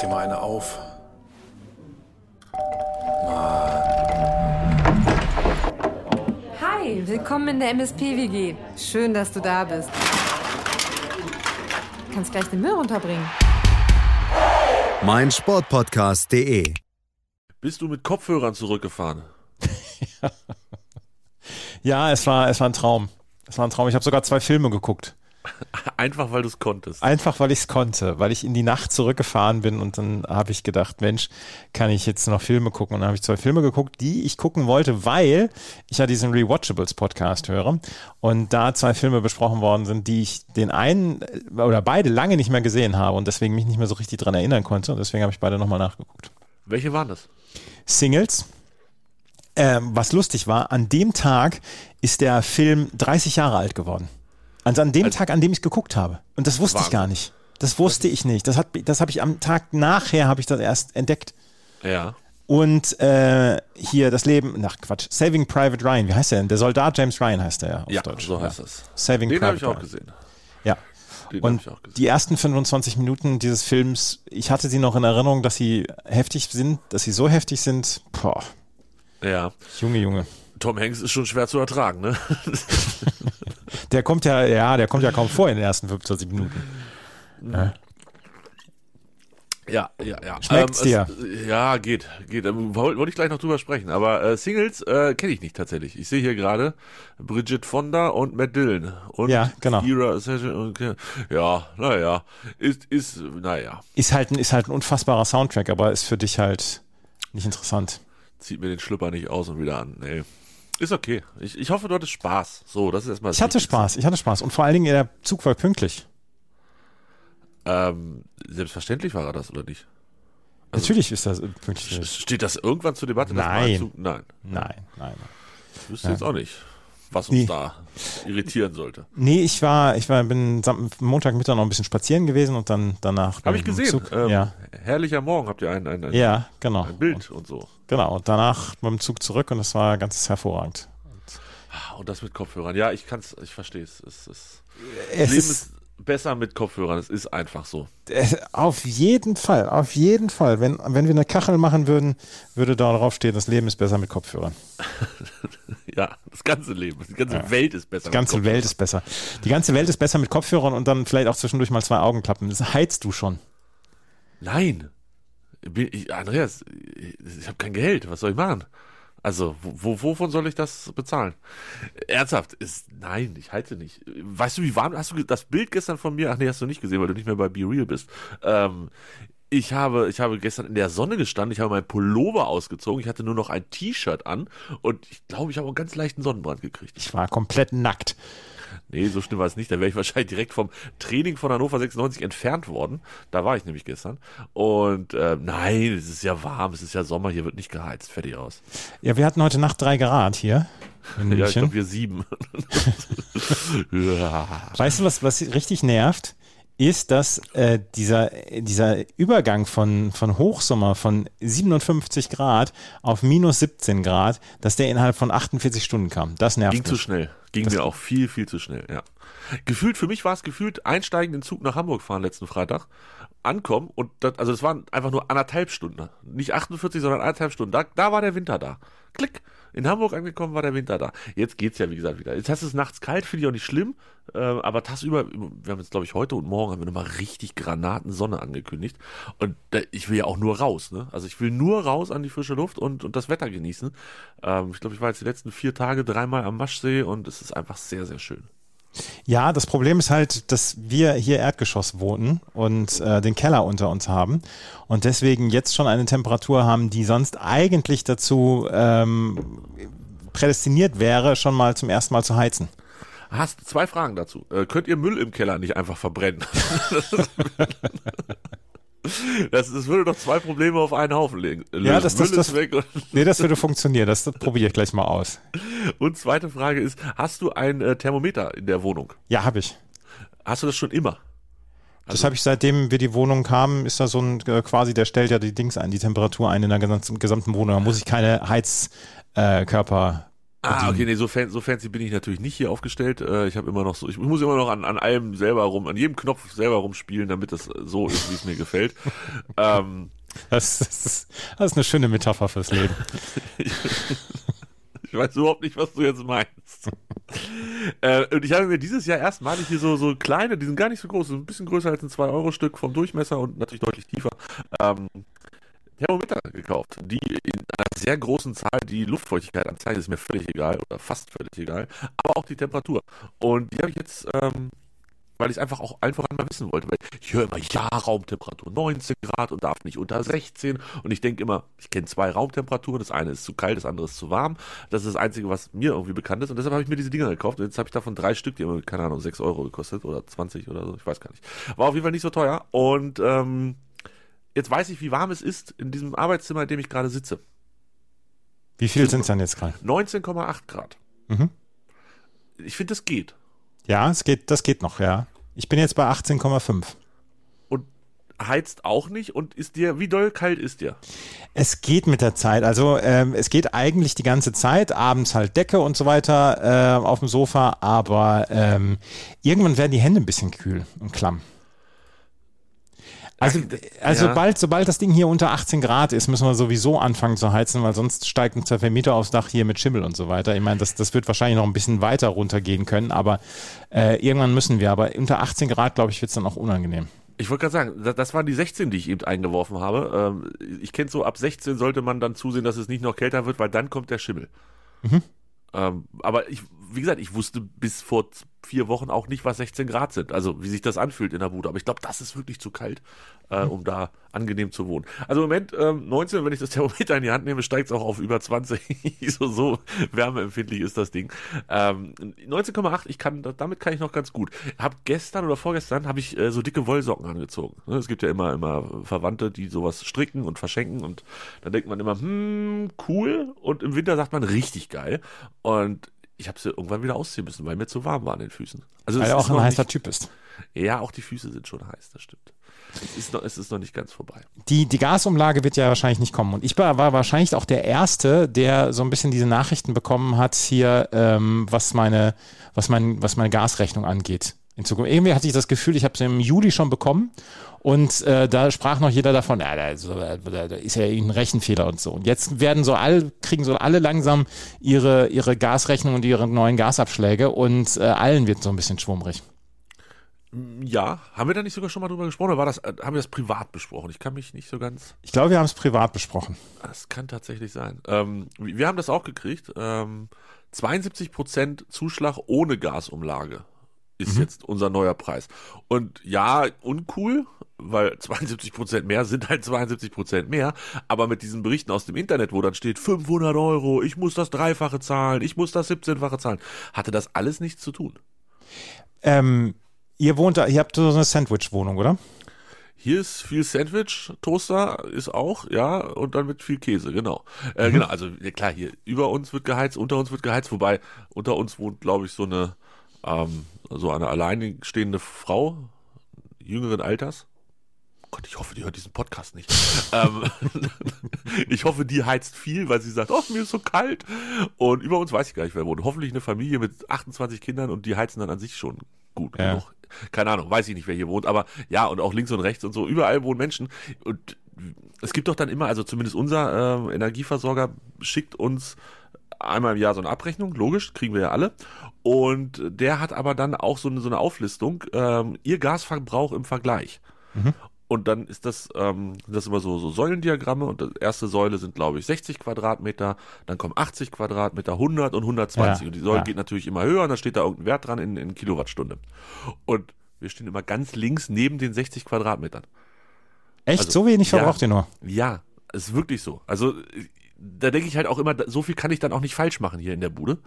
dir mal eine auf. Hi, willkommen in der MSP-WG. Schön, dass du da bist. Du kannst gleich den Müll runterbringen. mein Sportpodcast.de. Bist du mit Kopfhörern zurückgefahren? Ja, es war, es war ein Traum. Es war ein Traum. Ich habe sogar zwei Filme geguckt. Einfach weil du es konntest. Einfach weil ich es konnte, weil ich in die Nacht zurückgefahren bin und dann habe ich gedacht, Mensch, kann ich jetzt noch Filme gucken? Und dann habe ich zwei Filme geguckt, die ich gucken wollte, weil ich ja diesen Rewatchables Podcast höre und da zwei Filme besprochen worden sind, die ich den einen äh, oder beide lange nicht mehr gesehen habe und deswegen mich nicht mehr so richtig dran erinnern konnte und deswegen habe ich beide nochmal nachgeguckt. Welche waren das? Singles. Ähm, was lustig war, an dem Tag ist der Film 30 Jahre alt geworden. Also an dem Also- Tag, an dem ich geguckt habe. Und das wusste ich Wahnsinn. gar nicht. Das wusste ich nicht. Das, hat, das habe ich am Tag nachher habe ich das erst entdeckt. Ja. Und äh, hier das Leben, nach Quatsch, Saving Private Ryan, wie heißt der denn? Der Soldat James Ryan heißt der ja auf Ja, Deutsch. so heißt das. Saving Den habe Private ich auch Ryan. gesehen. Ja. Den habe Und ich die ersten 25 Minuten dieses Films, ich hatte sie noch in Erinnerung, dass sie heftig sind, dass sie so heftig sind. Boah, Ja. Junge, Junge. Tom Hanks ist schon schwer zu ertragen, ne? Der kommt ja, ja, der kommt ja kaum vor in den ersten 25 Minuten. Ja. Ja, ja, ja. Schmeckt's dir? Es, ja, geht, geht. Ähm, Wollte ich gleich noch drüber sprechen. Aber äh, Singles äh, kenne ich nicht tatsächlich. Ich sehe hier gerade Bridget Fonda und Matt Dillon. Und Ja, genau. Ira Session. Okay. Ja, naja. Ist, ist, naja. Ist halt, ein, ist halt ein unfassbarer Soundtrack, aber ist für dich halt nicht interessant. Zieht mir den Schlüpper nicht aus und wieder an. Nee. Ist okay. Ich, ich hoffe, du hattest Spaß. So, das ist erstmal Ich hatte Wichtigste. Spaß, ich hatte Spaß. Und vor allen Dingen, der Zug war pünktlich. Ähm, selbstverständlich war er das, oder nicht? Also- Natürlich ist das pünktlich. Steht das irgendwann zur Debatte? Nein. Zug- Nein. Nein, nein. Ich wüsste jetzt auch nicht, was uns Nee. da irritieren sollte. Nee, ich war, ich war, bin Montagmittag noch ein bisschen spazieren gewesen und dann danach. Habe ich gesehen. Zug, Ähm, ja, Herrlicher Morgen habt ihr ein, ein, ein, ja, genau. ein Bild und so. Genau. Und danach dem Zug zurück und das war ganz hervorragend. Ah, Und das mit Kopfhörern. Ja, ich kann's, ich verstehe es. Es Es Leben ist, ist besser mit Kopfhörern. Es ist einfach so. äh, auf jeden Fall, auf jeden Fall. Wenn, wenn wir eine Kachel machen würden, würde da drauf stehen, das Leben ist besser mit Kopfhörern. Ja, das ganze Leben, die ganze Welt ist besser. Die ganze Welt ist besser. Die ganze Welt ist besser mit Kopfhörern und dann vielleicht auch zwischendurch mal zwei Augenklappen. Das heizt du schon. Nein. Ich, Andreas, ich habe kein Geld. Was soll ich machen? Also, wo, wovon soll ich das bezahlen? Ernsthaft, ist, nein, ich halte nicht. Weißt du, wie warm, hast du das Bild gestern von mir, ach nee, hast du nicht gesehen, weil du nicht mehr bei Be Real bist. Ähm, ich habe, ich habe gestern in der Sonne gestanden, ich habe meinen Pullover ausgezogen, ich hatte nur noch ein T-Shirt an und ich glaube, ich habe einen ganz leichten Sonnenbrand gekriegt. Ich war komplett nackt. Nee, so schlimm war es nicht. Da wäre ich wahrscheinlich direkt vom Training von Hannover 96 entfernt worden. Da war ich nämlich gestern. Und äh, nein, es ist ja warm, es ist ja Sommer, hier wird nicht geheizt. Fertig aus. Ja, wir hatten heute Nacht drei Grad hier Ja, ich glaube, wir sieben. ja. Weißt du, was, was richtig nervt? Ist, dass äh, dieser, dieser Übergang von, von Hochsommer von 57 Grad auf minus 17 Grad, dass der innerhalb von 48 Stunden kam. Das nervt Ging zu mich. schnell. Ging Das- mir auch viel, viel zu schnell, ja. Gefühlt, für mich war es gefühlt, einsteigen in den Zug nach Hamburg fahren letzten Freitag, ankommen und das, also es waren einfach nur anderthalb Stunden. Nicht 48, sondern anderthalb Stunden. Da, da war der Winter da. Klick. In Hamburg angekommen war der Winter da. Jetzt geht's ja, wie gesagt, wieder. Jetzt hast es nachts kalt, finde ich auch nicht schlimm. Äh, aber tagsüber, wir haben jetzt, glaube ich, heute und morgen haben wir nochmal richtig Granatensonne angekündigt. Und da, ich will ja auch nur raus, ne? Also ich will nur raus an die frische Luft und, und das Wetter genießen. Ähm, ich glaube, ich war jetzt die letzten vier Tage dreimal am Maschsee und es ist einfach sehr, sehr schön. Ja, das Problem ist halt, dass wir hier Erdgeschoss wohnen und äh, den Keller unter uns haben und deswegen jetzt schon eine Temperatur haben, die sonst eigentlich dazu ähm, prädestiniert wäre, schon mal zum ersten Mal zu heizen. Hast zwei Fragen dazu. Äh, könnt ihr Müll im Keller nicht einfach verbrennen? Das, das würde doch zwei Probleme auf einen Haufen legen. Ja, das- das- das- weg. Nee, das würde funktionieren. Das, das probiere ich gleich mal aus. und zweite Frage ist, hast du ein äh, Thermometer in der Wohnung? Ja, habe ich. Hast du das schon immer? Das habe ich seitdem wir die Wohnung haben, ist da so ein äh, quasi, der stellt ja die Dings ein, die Temperatur ein in der gesamten, gesamten Wohnung. Da muss ich keine Heizkörper äh, Ah, okay, nee, so, fan, so fancy bin ich natürlich nicht hier aufgestellt. Äh, ich habe immer noch so, ich muss immer noch an, an allem selber rum, an jedem Knopf selber rumspielen, damit das so ist, wie es mir gefällt. ähm, das, das, ist, das ist eine schöne Metapher fürs Leben. ich weiß überhaupt nicht, was du jetzt meinst. äh, und ich habe mir dieses Jahr erstmalig hier so, so kleine, die sind gar nicht so groß, ein bisschen größer als ein 2-Euro-Stück vom Durchmesser und natürlich deutlich tiefer. Ähm, Thermometer gekauft, die in einer sehr großen Zahl die Luftfeuchtigkeit anzeigen, ist mir völlig egal oder fast völlig egal, aber auch die Temperatur. Und die habe ich jetzt, ähm, weil ich es einfach auch einfach mal wissen wollte, weil ich höre immer, ja, Raumtemperatur 19 Grad und darf nicht unter 16 und ich denke immer, ich kenne zwei Raumtemperaturen, das eine ist zu kalt, das andere ist zu warm. Das ist das Einzige, was mir irgendwie bekannt ist. Und deshalb habe ich mir diese Dinger gekauft. Und jetzt habe ich davon drei Stück, die haben, keine Ahnung, 6 Euro gekostet oder 20 oder so, ich weiß gar nicht. War auf jeden Fall nicht so teuer. Und ähm, jetzt weiß ich, wie warm es ist in diesem Arbeitszimmer, in dem ich gerade sitze. Wie viel sind es dann jetzt gerade? 19,8 Grad. Mhm. Ich finde, das geht. Ja, es geht, das geht noch, ja. Ich bin jetzt bei 18,5. Und heizt auch nicht und ist dir, wie doll kalt ist dir? Es geht mit der Zeit. Also ähm, es geht eigentlich die ganze Zeit, abends halt Decke und so weiter äh, auf dem Sofa, aber ähm, irgendwann werden die Hände ein bisschen kühl und klamm. Also, also ja. sobald, sobald das Ding hier unter 18 Grad ist, müssen wir sowieso anfangen zu heizen, weil sonst steigt uns der Vermieter aufs Dach hier mit Schimmel und so weiter. Ich meine, das, das wird wahrscheinlich noch ein bisschen weiter runtergehen können, aber äh, irgendwann müssen wir. Aber unter 18 Grad, glaube ich, wird es dann auch unangenehm. Ich wollte gerade sagen, das, das waren die 16, die ich eben eingeworfen habe. Ähm, ich kenne so, ab 16 sollte man dann zusehen, dass es nicht noch kälter wird, weil dann kommt der Schimmel. Mhm. Ähm, aber ich, wie gesagt, ich wusste bis vor vier Wochen auch nicht, was 16 Grad sind. Also wie sich das anfühlt in der Bude. Aber ich glaube, das ist wirklich zu kalt, äh, um da angenehm zu wohnen. Also im Moment ähm, 19, wenn ich das Thermometer in die Hand nehme, steigt es auch auf über 20. so, so wärmeempfindlich ist das Ding. Ähm, 19,8, ich kann, damit kann ich noch ganz gut. Hab gestern oder vorgestern habe ich äh, so dicke Wollsocken angezogen. Ne, es gibt ja immer, immer Verwandte, die sowas stricken und verschenken und da denkt man immer, hm, cool. Und im Winter sagt man richtig geil. Und ich habe sie irgendwann wieder ausziehen müssen, weil mir zu warm war an den Füßen. Also weil er auch ein heißer nicht, Typ ist. Ja, auch die Füße sind schon heiß, das stimmt. Es ist noch, es ist noch nicht ganz vorbei. Die, die Gasumlage wird ja wahrscheinlich nicht kommen. Und ich war, war wahrscheinlich auch der Erste, der so ein bisschen diese Nachrichten bekommen hat hier, ähm, was, meine, was, mein, was meine Gasrechnung angeht. In Zukunft. Irgendwie hatte ich das Gefühl, ich habe sie im Juli schon bekommen und äh, da sprach noch jeder davon, ja, da, da, da ist ja ein Rechenfehler und so. Und jetzt werden so alle, kriegen so alle langsam ihre, ihre Gasrechnung und ihre neuen Gasabschläge und äh, allen wird so ein bisschen schwummrig. Ja, haben wir da nicht sogar schon mal drüber gesprochen oder war das, äh, haben wir das privat besprochen? Ich kann mich nicht so ganz. Ich glaube, wir haben es privat besprochen. Das kann tatsächlich sein. Ähm, wir haben das auch gekriegt. Ähm, 72% Zuschlag ohne Gasumlage ist mhm. jetzt unser neuer Preis. Und ja, uncool, weil 72 Prozent mehr sind halt 72 Prozent mehr. Aber mit diesen Berichten aus dem Internet, wo dann steht 500 Euro, ich muss das Dreifache zahlen, ich muss das 17-fache zahlen, hatte das alles nichts zu tun. Ähm, ihr wohnt da, ihr habt so eine Sandwich-Wohnung, oder? Hier ist viel Sandwich, Toaster ist auch, ja, und dann mit viel Käse, genau. Äh, mhm. Genau, also klar, hier über uns wird geheizt, unter uns wird geheizt, wobei unter uns wohnt, glaube ich, so eine ähm, so eine alleinstehende Frau, jüngeren Alters. Gott, ich hoffe, die hört diesen Podcast nicht. ähm, ich hoffe, die heizt viel, weil sie sagt, oh, mir ist so kalt. Und über uns weiß ich gar nicht, wer wohnt. Hoffentlich eine Familie mit 28 Kindern und die heizen dann an sich schon gut ja. genug. Keine Ahnung, weiß ich nicht, wer hier wohnt, aber ja, und auch links und rechts und so, überall wohnen Menschen. Und es gibt doch dann immer, also zumindest unser äh, Energieversorger schickt uns einmal im Jahr so eine Abrechnung, logisch, kriegen wir ja alle. Und der hat aber dann auch so eine, so eine Auflistung, ähm, ihr Gasverbrauch im Vergleich. Mhm. Und dann ist das, ähm, das immer so, so Säulendiagramme und die erste Säule sind, glaube ich, 60 Quadratmeter, dann kommen 80 Quadratmeter, 100 und 120. Ja, und die Säule ja. geht natürlich immer höher und dann steht da irgendein Wert dran in, in Kilowattstunde. Und wir stehen immer ganz links neben den 60 Quadratmetern. Echt? Also, so wenig verbraucht ja, ihr nur? Ja, ist wirklich so. Also da denke ich halt auch immer, so viel kann ich dann auch nicht falsch machen hier in der Bude.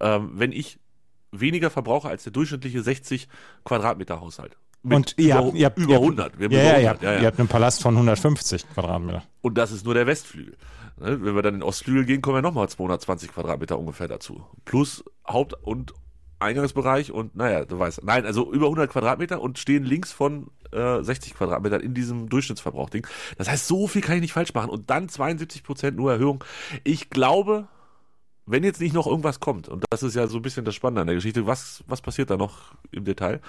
Ähm, wenn ich weniger verbrauche als der durchschnittliche 60 Quadratmeter Haushalt. Mit und ihr über, habt, ihr habt, über 100. Wir ja, ja, 100. Ja, ja, ihr habt einen Palast von 150 Quadratmeter. Und das ist nur der Westflügel. Ne, wenn wir dann in den Ostflügel gehen, kommen ja nochmal 220 Quadratmeter ungefähr dazu. Plus Haupt- und Eingangsbereich und naja, du weißt. Nein, also über 100 Quadratmeter und stehen links von äh, 60 Quadratmetern in diesem wenn jetzt nicht noch irgendwas kommt, und das ist ja so ein bisschen das Spannende an der Geschichte, was, was passiert da noch im Detail?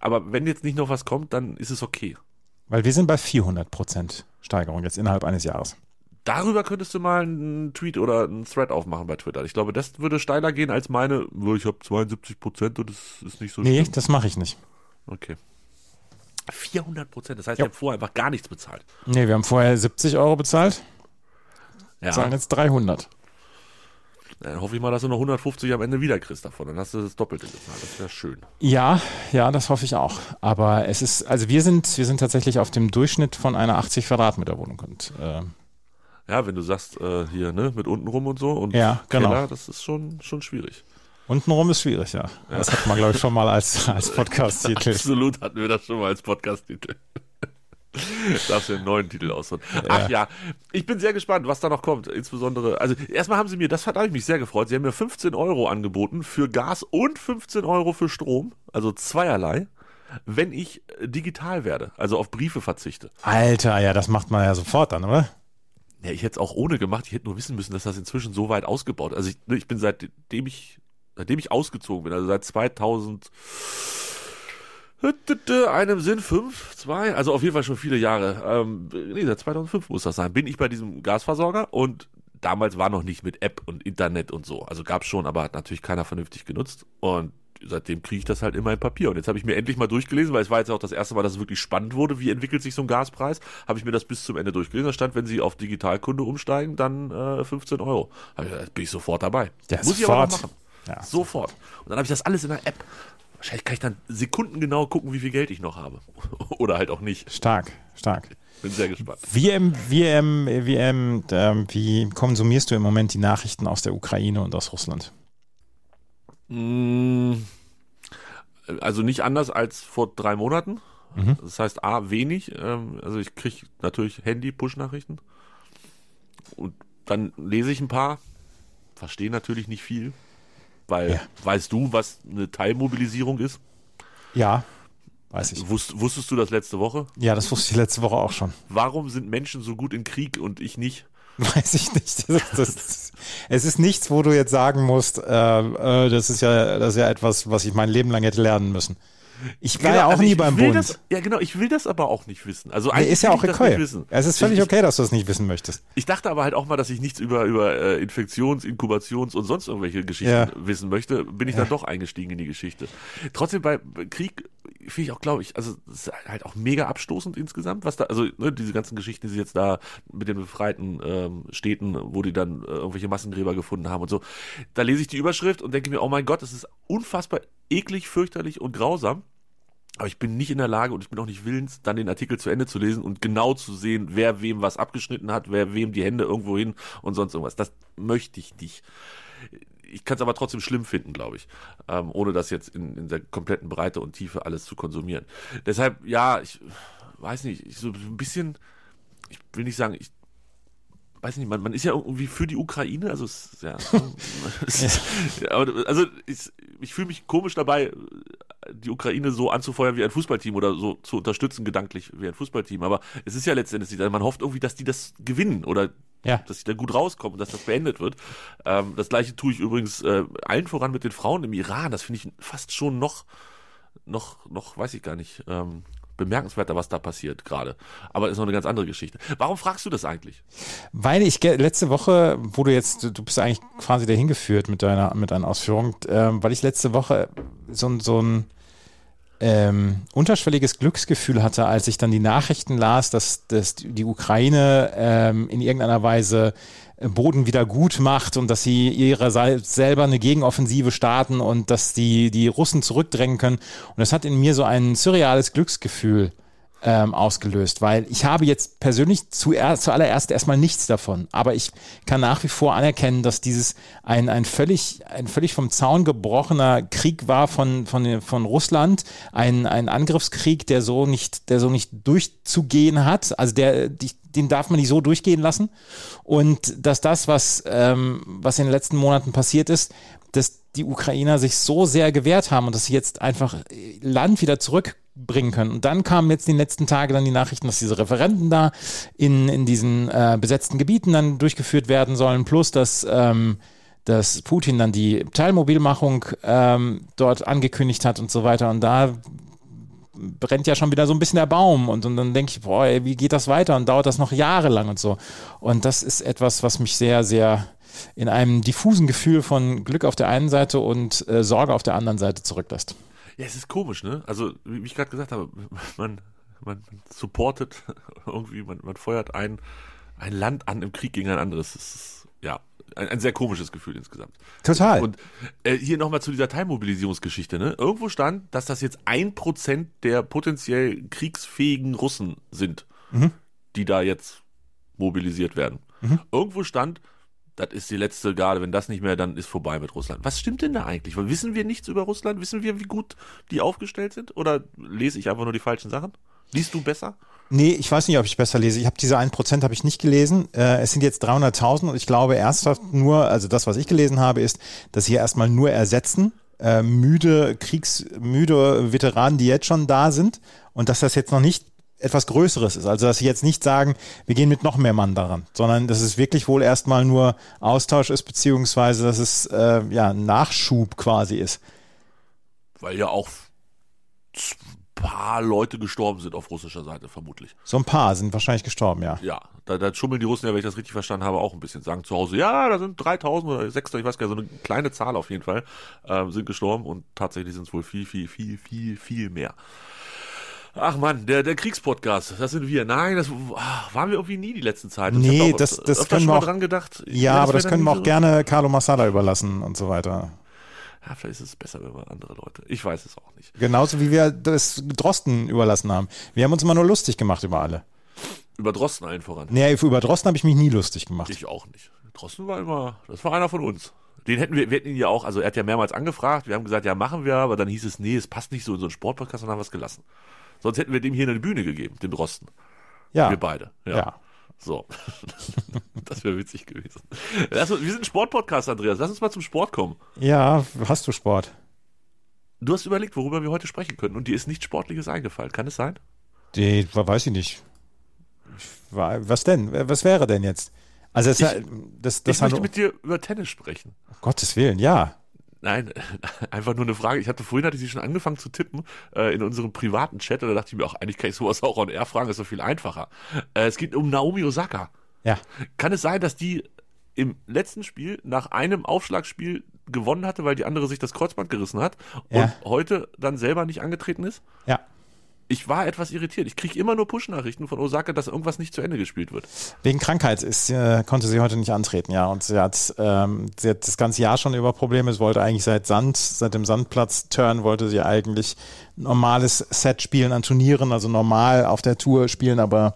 Aber wenn jetzt nicht noch was kommt, dann ist es okay. Weil wir sind bei 400 Prozent Steigerung jetzt innerhalb eines Jahres. Darüber könntest du mal einen Tweet oder einen Thread aufmachen bei Twitter. Ich glaube, das würde steiler gehen als meine, ich habe 72 Prozent und das ist nicht so Nee, schlimm. das mache ich nicht. Okay. 400 Prozent, das heißt, Ja. ich habe vorher einfach gar nichts bezahlt. Nee, wir haben vorher 70 Euro bezahlt, Ja, zahlen jetzt 300. dann hoffe ich mal, dass du noch 150 am Ende wieder kriegst davon. Dann hast du das Doppelte gezahlt. Das wäre schön. Ja, ja, das hoffe ich auch. Aber es ist, also wir sind, wir sind tatsächlich auf dem Durchschnitt von einer 80 Quadratmeter Wohnung und äh, Ja, wenn du sagst, äh, hier, ne, mit unten rum und so und Ja, genau. Keller, das ist schon, schon schwierig. Untenrum ist schwierig, ja. Das hat man, glaube ich, schon mal als, als Podcast-Titel. Absolut hatten wir das schon mal als Podcast-Titel. Darfst du einen neuen Titel aussuchen. Ach ja, ich bin sehr gespannt, was da noch kommt. Insbesondere, also erstmal haben sie mir, das hat ich mich sehr gefreut, sie haben mir 15 Euro angeboten für Gas und 15 Euro für Strom, also zweierlei, wenn ich äh, digital werde, also auf Briefe verzichte. Alter, ja, das macht man ja sofort dann, oder? Ja, ich hätte es auch ohne gemacht. Ich hätte nur wissen müssen, dass das inzwischen so weit ausgebaut ist. Also ich, ne, ich bin seitdem ich, seitdem ich ausgezogen bin, also seit 2000, einem Sinn fünf, zwei, also auf jeden Fall schon viele Jahre. Ähm, nee, seit 2005 muss das sein. Bin ich bei diesem Gasversorger und damals war noch nicht mit App und Internet und so. Also gab's schon, aber hat natürlich keiner vernünftig genutzt. Und seitdem kriege ich das halt immer in Papier. Und jetzt habe ich mir endlich mal durchgelesen, weil es war jetzt auch das erste Mal, dass es wirklich spannend wurde, wie entwickelt sich so ein Gaspreis. Habe ich mir das bis zum Ende durchgelesen. Da stand, wenn Sie auf Digitalkunde umsteigen, dann äh, 15 Euro. Gesagt, bin ich sofort dabei. Ja, Muss ich aber noch machen. Ja. Sofort. Und dann habe ich das alles in der App. Wahrscheinlich kann ich dann sekundengenau gucken, wie viel Geld ich noch habe. Oder halt auch nicht. Stark, stark. Bin sehr gespannt. Wie, wie, wie, ähm, wie konsumierst du im Moment die Nachrichten aus der Ukraine und aus Russland? Mm, Also nicht anders als vor drei Monaten. Mhm. Das heißt, A, wenig. Ähm, Also ich kriege natürlich Handy-Push-Nachrichten. Und dann lese ich ein paar. Verstehe natürlich nicht viel. Weil, Ja. weißt du, was eine Teilmobilisierung ist? Ja, weiß ich. Wusst, wusstest du das letzte Woche? Ja, das wusste ich letzte Woche auch schon. Warum sind Menschen so gut in Krieg und ich nicht? Weiß ich nicht. Das, das, es ist nichts, wo du jetzt sagen musst, äh, äh, das ist ja, das ist ja etwas, was ich mein Leben lang hätte lernen müssen. Ich war ja auch also nie ich beim will Bund. Das, ja, genau, ich will das aber auch nicht wissen. Also Nee, eigentlich ist ja auch okay. Es ist völlig ich, okay, dass du das nicht wissen möchtest. Ich dachte aber halt auch mal, dass ich nichts über, über äh, Infektions-, Inkubations- und sonst irgendwelche Geschichten Ja. wissen möchte. Bin ich dann doch eingestiegen in die Geschichte. Trotzdem bei Krieg finde ich auch, glaube ich, also es ist halt auch mega abstoßend insgesamt, was da, also ne, diese ganzen Geschichten, die sie jetzt da mit den befreiten ähm, Städten, wo die dann äh, irgendwelche Massengräber gefunden haben und so. Da lese ich die Überschrift und denke mir, oh mein Gott, das ist unfassbar eklig, fürchterlich und grausam. Aber ich bin nicht in der Lage und ich bin auch nicht willens, dann den Artikel zu Ende zu lesen und genau zu sehen, wer wem was abgeschnitten hat, wer wem die Hände irgendwo hin und sonst irgendwas. Das möchte ich nicht. Ich kann es aber trotzdem schlimm finden, glaube ich, ähm, ohne das jetzt in, in der kompletten Breite und Tiefe alles zu konsumieren. Deshalb, ja, ich weiß nicht, ich so ein bisschen, ich will nicht sagen, ich weiß nicht, man, man ist ja irgendwie für die Ukraine, also es ist ja, es also ich, ich fühle mich komisch dabei, die Ukraine so anzufeuern wie ein Fußballteam oder so zu unterstützen gedanklich wie ein Fußballteam. Aber es ist ja letztendlich, nicht, also man hofft irgendwie, dass die das gewinnen oder Ja. dass sie da gut rauskommen und dass das beendet wird. Ähm, das gleiche tue ich übrigens äh, allen voran mit den Frauen im Iran. Das finde ich fast schon noch, noch, noch, weiß ich gar nicht, ähm, bemerkenswerter, was da passiert gerade. Aber ist noch eine ganz andere Geschichte. Warum fragst du das eigentlich? Weil ich letzte Woche, wo du jetzt, du bist eigentlich quasi dahin geführt mit deiner, mit deinen Ausführungen, ähm, weil ich letzte Woche so, ein- so ein ähm, unterschwelliges Glücksgefühl hatte, als ich dann die Nachrichten las, dass, dass die Ukraine ähm, in irgendeiner Weise äh, Boden wieder gut macht und dass sie ihrerseits selber eine Gegenoffensive starten und dass die, die Russen zurückdrängen können. Und das hat in mir so ein surreales Glücksgefühl ähm, ausgelöst, weil ich habe jetzt persönlich zuerst, zuallererst erstmal nichts davon, aber ich kann nach wie vor anerkennen, dass dieses ein, ein völlig, ein völlig vom Zaun gebrochener Krieg war von, von, von Russland, ein, ein Angriffskrieg, der so nicht, der so nicht durchzugehen hat, also der, den darf man nicht so durchgehen lassen. Und dass das, was, ähm, was in den letzten Monaten passiert ist, dass die Ukrainer sich so sehr gewehrt haben und dass sie jetzt einfach Land wieder zurückbringen können. Und dann kamen jetzt in den letzten Tagen dann die Nachrichten, dass diese Referenten da in, in diesen äh, besetzten Gebieten dann durchgeführt werden sollen, plus dass, ähm, dass Putin dann die Teilmobilmachung ähm, dort angekündigt hat und so weiter. Und da brennt ja schon wieder so ein bisschen der Baum und, und dann denke ich, boah, ey, wie geht das weiter und dauert das noch jahrelang und so. Und das ist etwas, was mich sehr, sehr in einem diffusen Gefühl von Glück auf der einen Seite und äh, Sorge auf der anderen Seite zurücklässt. Ja, es ist komisch, ne? Also, wie ich gerade gesagt habe, man, man supportet irgendwie, man, man feuert ein, ein Land an im Krieg gegen ein anderes. Das ist, ja, ein, ein sehr komisches Gefühl insgesamt. Total. Und äh, hier nochmal zu dieser Teilmobilisierungsgeschichte. Ne? Irgendwo stand, dass das jetzt ein Prozent der potenziell kriegsfähigen Russen sind, Mhm. die da jetzt mobilisiert werden. Irgendwo stand, das ist die letzte Garde, wenn das nicht mehr, dann ist vorbei mit Russland. Was stimmt denn da eigentlich? Wissen wir nichts über Russland? Wissen wir, wie gut die aufgestellt sind? Oder lese ich einfach nur die falschen Sachen? Liest du besser? Nee, ich weiß nicht, ob ich besser lese. Ich habe diese 1% habe ich nicht gelesen. Äh, es sind jetzt 300.000 und ich glaube ernsthaft nur, also das, was ich gelesen habe, ist, dass sie erstmal nur ersetzen, äh, müde, kriegsmüde Veteranen, die jetzt schon da sind und dass das jetzt noch nicht etwas Größeres ist. Also dass sie jetzt nicht sagen, wir gehen mit noch mehr Mann daran, sondern dass es wirklich wohl erstmal nur Austausch ist, beziehungsweise dass es äh, ja Nachschub quasi ist. Weil ja auch z- paar Leute gestorben sind auf russischer Seite, vermutlich. So ein paar sind wahrscheinlich gestorben, ja. Ja, da, da schummeln die Russen ja, wenn ich das richtig verstanden habe, auch ein bisschen. Sagen zu Hause, ja, da sind 3000 oder 600, ich weiß gar nicht, so eine kleine Zahl auf jeden Fall, ähm, sind gestorben und tatsächlich sind es wohl viel, viel, viel, viel, viel mehr. Ach man, der, der Kriegspodcast, das sind wir. Nein, das ah, waren wir irgendwie nie die letzten Zeit. Ich Nee, das- das öfter können wir auch- dran gedacht. Ja, aber das wär können wir auch so- gerne Carlo Massala überlassen und so weiter. Ja, vielleicht ist es besser, wenn wir andere Leute. Ich weiß es auch nicht. Genauso wie wir das Drosten überlassen haben. Wir haben uns immer nur lustig gemacht über alle. Über Drosten allen voran. Nee, über Drosten habe ich mich nie lustig gemacht. Ich auch nicht. Drosten war immer, das war einer von uns. Den hätten wir, wir hätten ihn ja auch, also er hat ja mehrmals angefragt, wir haben gesagt, ja, machen wir, aber dann hieß es, nee, es passt nicht so in so einen Sportpodcast und dann haben wir es gelassen. Sonst hätten wir dem hier eine Bühne gegeben, dem Drosten. ja. Wir beide. Ja. ja. So. das wäre witzig gewesen. Lass uns, wir sind ein Sportpodcast, Andreas. Lass uns mal zum Sport kommen. Ja, hast du Sport? Du hast überlegt, worüber wir heute sprechen können und dir ist nichts Sportliches eingefallen. Kann es sein? Die, weiß ich nicht. Ich, wa- was denn? Was wäre denn jetzt? Also es, Ich- das, das ich möchte mit dir über Tennis sprechen. um Gottes Willen, ja. Nein, einfach nur eine Frage. Ich hatte vorhin hatte sie schon angefangen zu tippen äh, in unserem privaten Chat und da dachte ich mir auch, eigentlich kann ich sowas auch on air fragen, ist so viel einfacher. Äh, es geht um Naomi Osaka. Ja. Kann es sein, dass die im letzten Spiel nach einem Aufschlagspiel gewonnen hatte, weil die andere sich das Kreuzband gerissen hat und Ja. heute dann selber nicht angetreten ist? Ja. Ich war etwas irritiert. Ich kriege immer nur Push-Nachrichten von Osaka, dass irgendwas nicht zu Ende gespielt wird. Wegen Krankheit ist, äh, konnte sie heute nicht antreten, ja. Und sie hat, ähm, sie hat das ganze Jahr schon über Probleme. Sie wollte eigentlich seit Sand, seit dem Sandplatz-Turn wollte sie eigentlich normales Set spielen an Turnieren, also normal auf der Tour spielen, aber